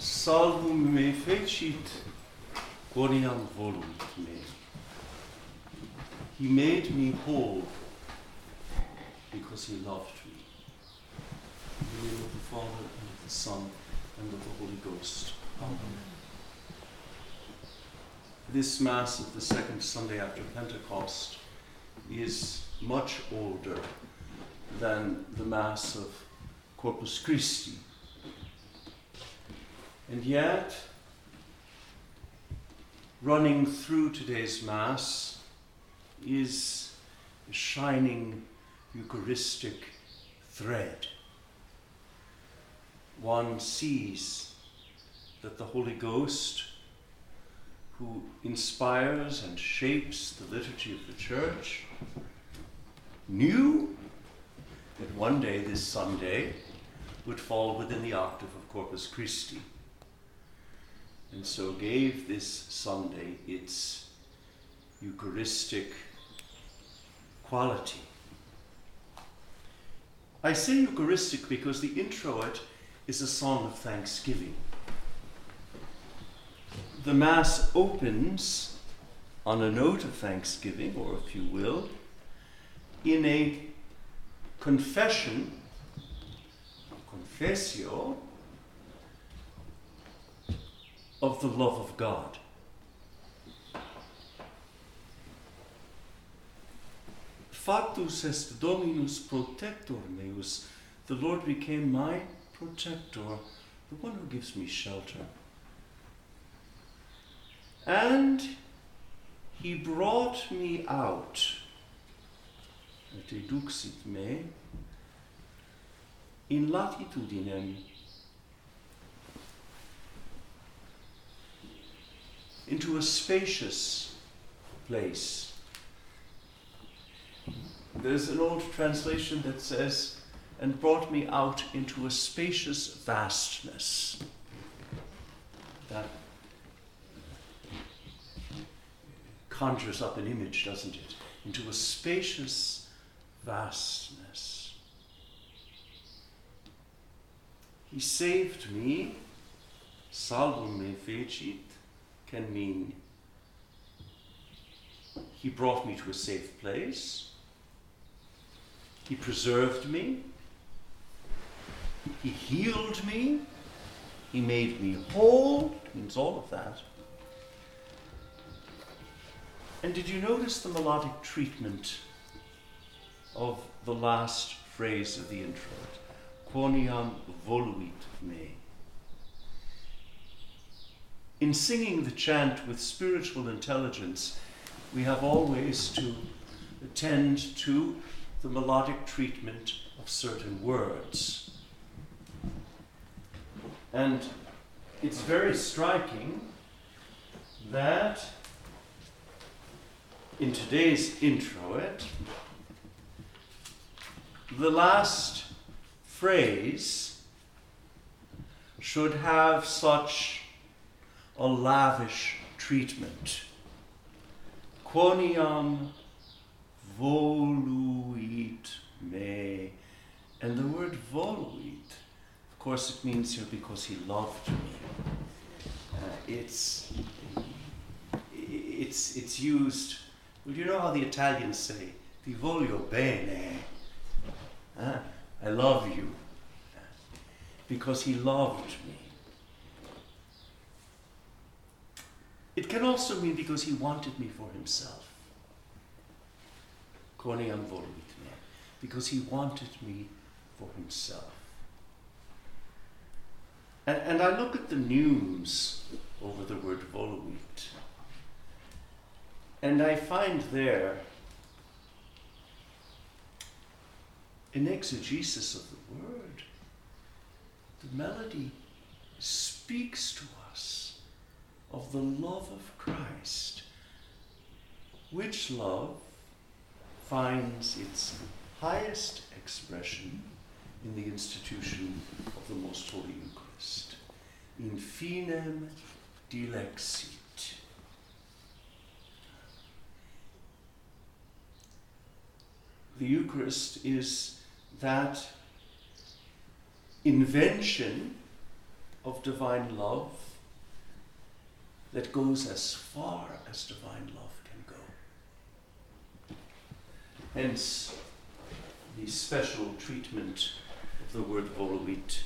Salvum me fecit quoniam voluit me. He made me whole because he loved me. In the name of the Father, and of the Son, and of the Holy Ghost. Amen. This Mass of the second Sunday after Pentecost is much older than the Mass of Corpus Christi. And yet, running through today's Mass is a shining Eucharistic thread. One sees that the Holy Ghost, who inspires and shapes the liturgy of the Church, knew that one day this Sunday would fall within the octave of Corpus Christi, and so gave this Sunday its Eucharistic quality. I say Eucharistic because the introit is a song of thanksgiving. The Mass opens on a note of thanksgiving, or if you will, in a confession, confessio, of the love of God. Factus est Dominus protector meus. The Lord became my protector, the one who gives me shelter. And he brought me out, et eduxit me, in latitudinem, into a spacious place there's an old translation that says, and brought me out into a spacious vastness. That conjures up an image, doesn't it? Into a spacious vastness. He saved me, salvum me fecit, can mean he brought me to a safe place he preserved me. He healed me. He made me whole. Means all of that. And did you notice the melodic treatment of the last phrase of the intro? Quoniam voluit me. In singing the chant with spiritual intelligence, we have always to attend to the melodic treatment of certain words. And it's very striking that in today's introit, the last phrase should have such a lavish treatment. Quoniam voluit me. And the word voluit, of course, it means here because he loved me. Uh, it's, it's, it's used, well, you know how the Italians say, ti voglio bene. Uh, I love you. Because he loved me. It can also mean because he wanted me for himself. Me, because he wanted me for himself. And, and I look at the neumes over the word voluit, and I find there an exegesis of the word. The melody speaks to us of the love of Christ, which love finds its highest expression in the institution of the Most Holy Eucharist. In finem dilexit. The Eucharist is that invention of divine love that goes as far as divine love can go. Hence, the special treatment of the word voluit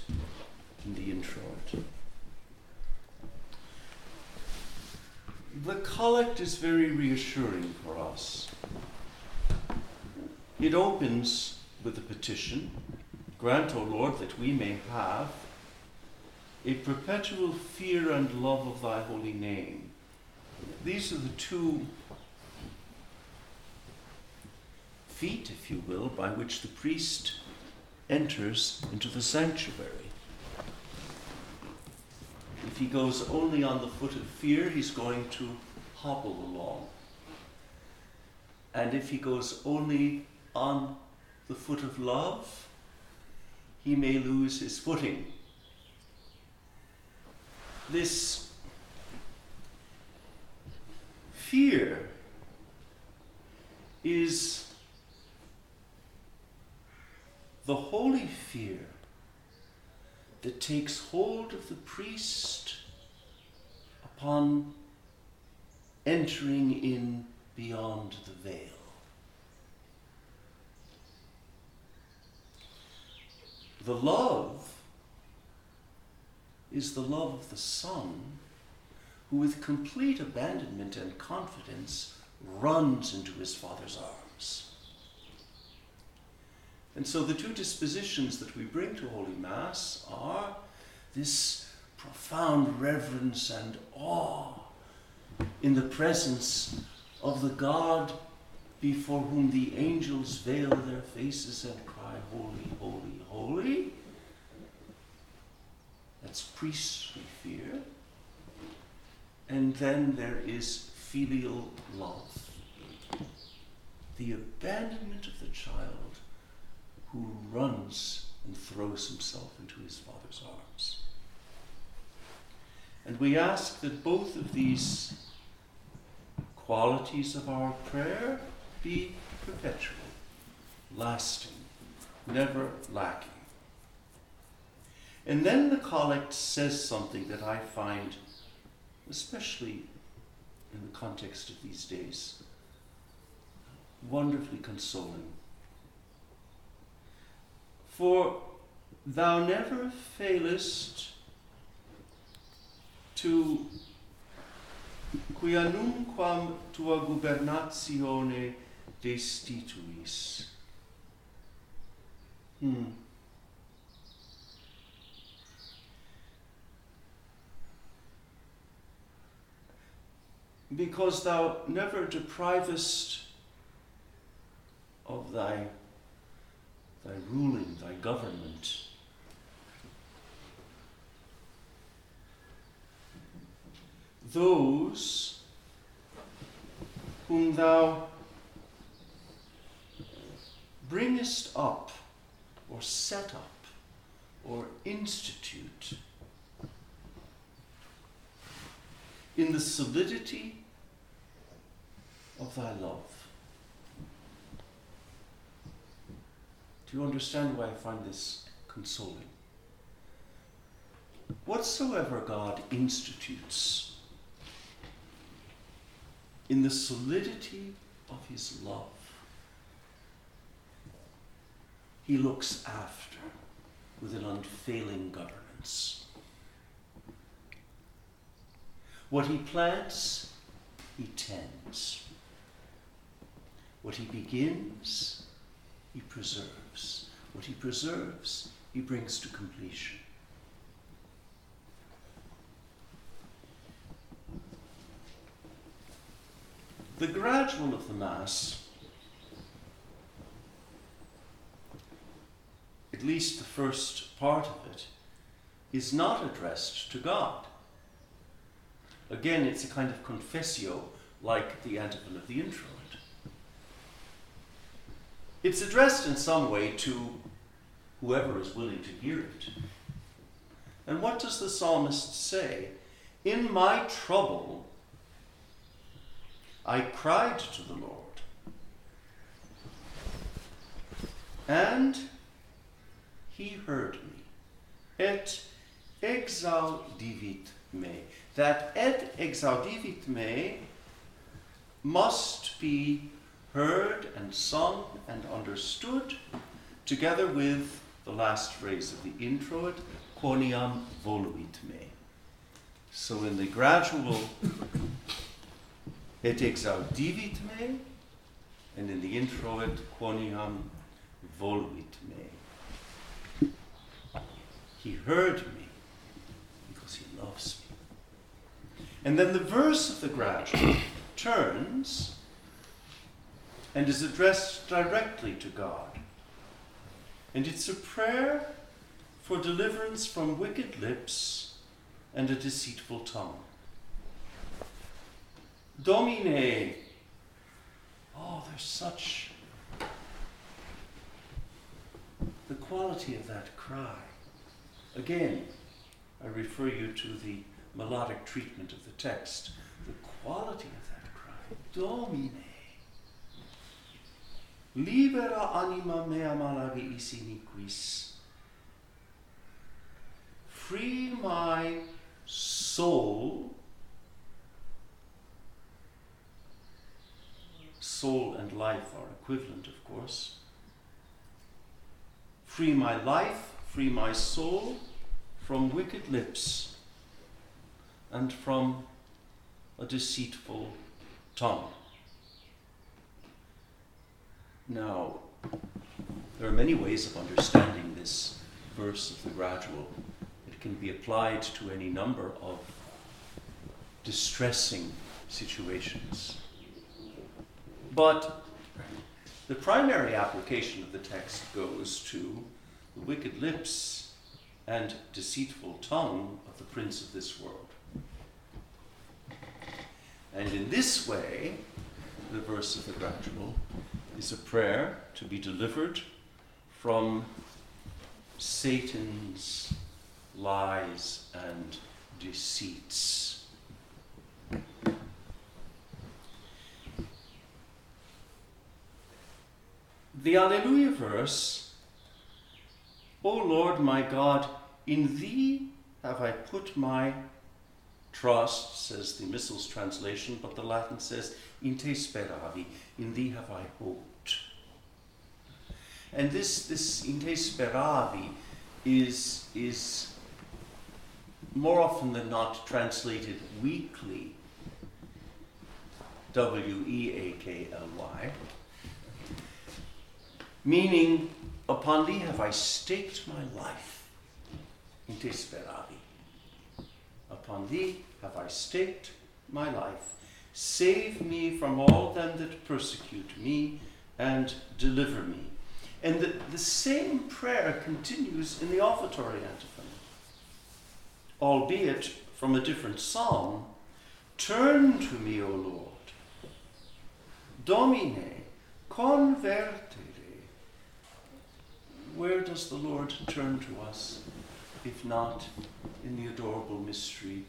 in the introit. The collect is very reassuring for us. It opens with a petition Grant, O Lord, that we may have a perpetual fear and love of thy holy name. These are the two feet, if you will, by which the priest enters into the sanctuary. If he goes only on the foot of fear, he's going to hobble along. And if he goes only on the foot of love, he may lose his footing. This fear is the holy fear that takes hold of the priest upon entering in beyond the veil. The love is the love of the Son, who with complete abandonment and confidence runs into his Father's arms. And so the two dispositions that we bring to Holy Mass are this profound reverence and awe in the presence of the God before whom the angels veil their faces and cry, Holy, holy, holy. That's we fear. And then there is filial love, the abandonment of the child who runs and throws himself into his father's arms. And we ask that both of these qualities of our prayer be perpetual, lasting, never lacking. And then the collect says something that I find, especially in the context of these days, wonderfully consoling. For thou never failest to quia numquam tua gubernatione destituis. Hmm. Because thou never deprivest of thy thy ruling, thy government. Those whom thou bringest up, or set up, or institute in the solidity of thy love. Do you understand why I find this consoling? Whatsoever God institutes in the solidity of his love, he looks after with an unfailing governance. What he plants, he tends. What he begins, he preserves. What he preserves, he brings to completion. The gradual of the Mass, at least the first part of it, is not addressed to God. Again, it's a kind of confessio, like the antiphon of the introit. It's addressed in some way to whoever is willing to hear it. And what does the psalmist say? In my trouble, I cried to the Lord. And he heard me. Et exaudivit me. That et exaudivit me must be heard and sung and understood together with the last phrase of the introit, quoniam voluit me. So in the gradual et exaudivit me, and in the introit, quoniam voluit me. He heard me because he loves me. And then the verse of the gradual turns and is addressed directly to God. And it's a prayer for deliverance from wicked lips and a deceitful tongue. Domine. Oh, there's such the quality of that cry. Again, I refer you to the melodic treatment of the text. The quality of that cry. Domine. Libera anima meam a labiis iniquis. Free my soul. Soul and life are equivalent, of course. Free my life, free my soul from wicked lips and from a deceitful tongue. Now, there are many ways of understanding this verse of the gradual. It can be applied to any number of distressing situations. But the primary application of the text goes to the wicked lips and deceitful tongue of the prince of this world. And in this way, the verse of the gradual is a prayer to be delivered from Satan's lies and deceits. The Alleluia verse, O Lord my God, in thee have I put my trust, says the Missals translation, but the Latin says, in te speravi, in thee have I hoped. And this, this in te speravi is, is more often than not translated weakly, W E A K L Y, meaning, upon thee have I staked my life, in te speravi. Upon thee have I staked my life. Save me from all them that persecute me, and deliver me. And the, the same prayer continues in the offertory antiphon, albeit from a different psalm. Turn to me, O Lord. Domine, convertere. Where does the Lord turn to us, if not in the adorable mystery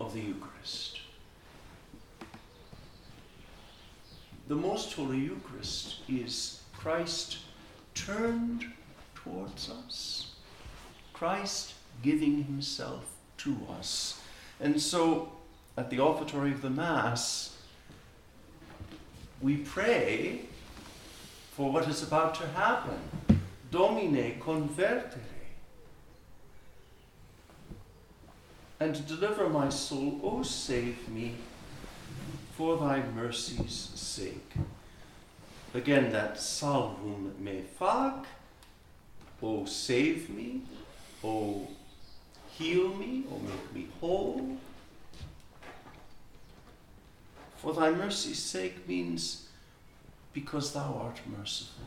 of the Eucharist. The Most Holy Eucharist is Christ turned towards us, Christ giving himself to us. And so at the offertory of the Mass, we pray for what is about to happen. Domine convertere. and deliver my soul. O save me for thy mercy's sake. Again, that salvum me fac. O save me. O heal me. O make me whole. For thy mercy's sake means because thou art merciful,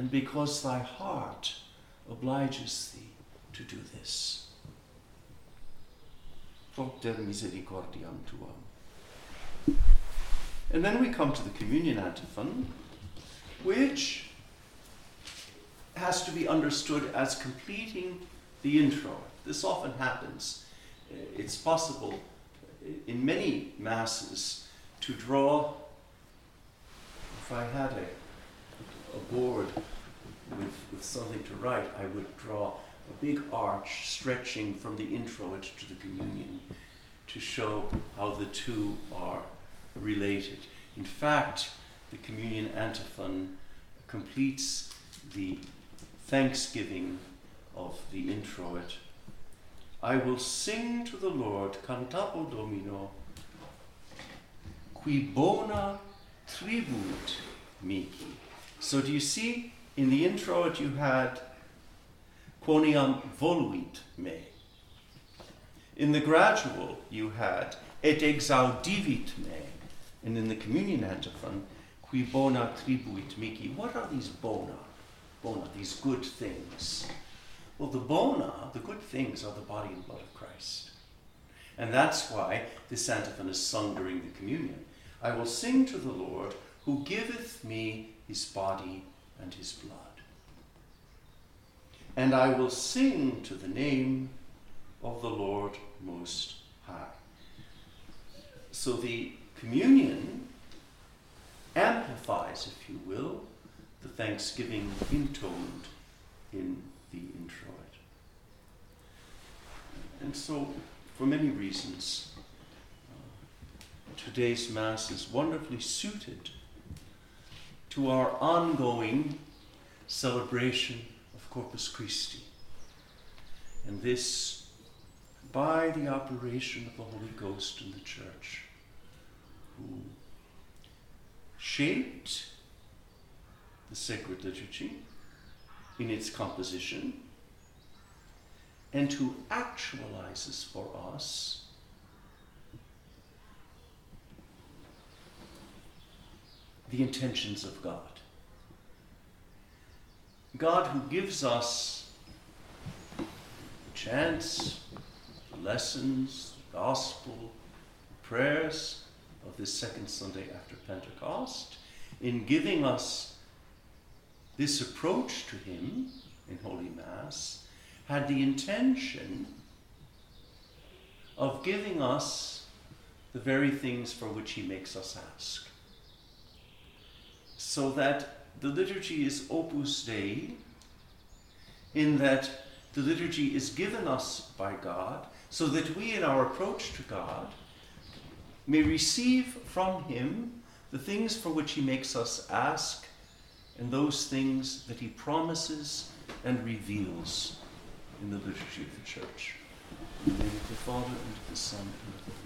and because thy heart obliges thee to do this propter misericordiam tuam. And then we come to the communion antiphon, which has to be understood as completing the intro. This often happens. Uh, it's possible uh, in many masses to draw, if I had a, a board with, with something to write, I would draw a big arch stretching from the introit to the communion to show how the two are related. In fact, the communion antiphon completes the thanksgiving of the introit. I will sing to the Lord, cantabo Domino, qui bona tribuit mihi. So do you see, in the introit you had quoniam voluit me. In the gradual you had et exaudivit me. And in the communion antiphon, qui bona tribuit mihi. What are these bona? Bona, these good things. Well, the bona, the good things, are the body and blood of Christ. And that's why this antiphon is sung during the communion. I will sing to the Lord who giveth me his body and his blood. And I will sing to the name of the Lord Most High. So the communion amplifies, if you will, the thanksgiving intoned in the introit. And so, for many reasons, uh, today's Mass is wonderfully suited to our ongoing celebration of Corpus Christi. And this by the operation of the Holy Ghost in the Church, who shaped the sacred liturgy in its composition and who actualizes for us the intentions of God. God who gives us the the lessons, the gospel, prayers of this second Sunday after Pentecost, in giving us this approach to Him in Holy Mass, had the intention of giving us the very things for which He makes us ask. So that the liturgy is opus Dei, in that the liturgy is given us by God, so that we, in our approach to God, may receive from Him the things for which He makes us ask, and those things that He promises and reveals in the liturgy of the Church. In the name of the Father, and of the Son, and of the.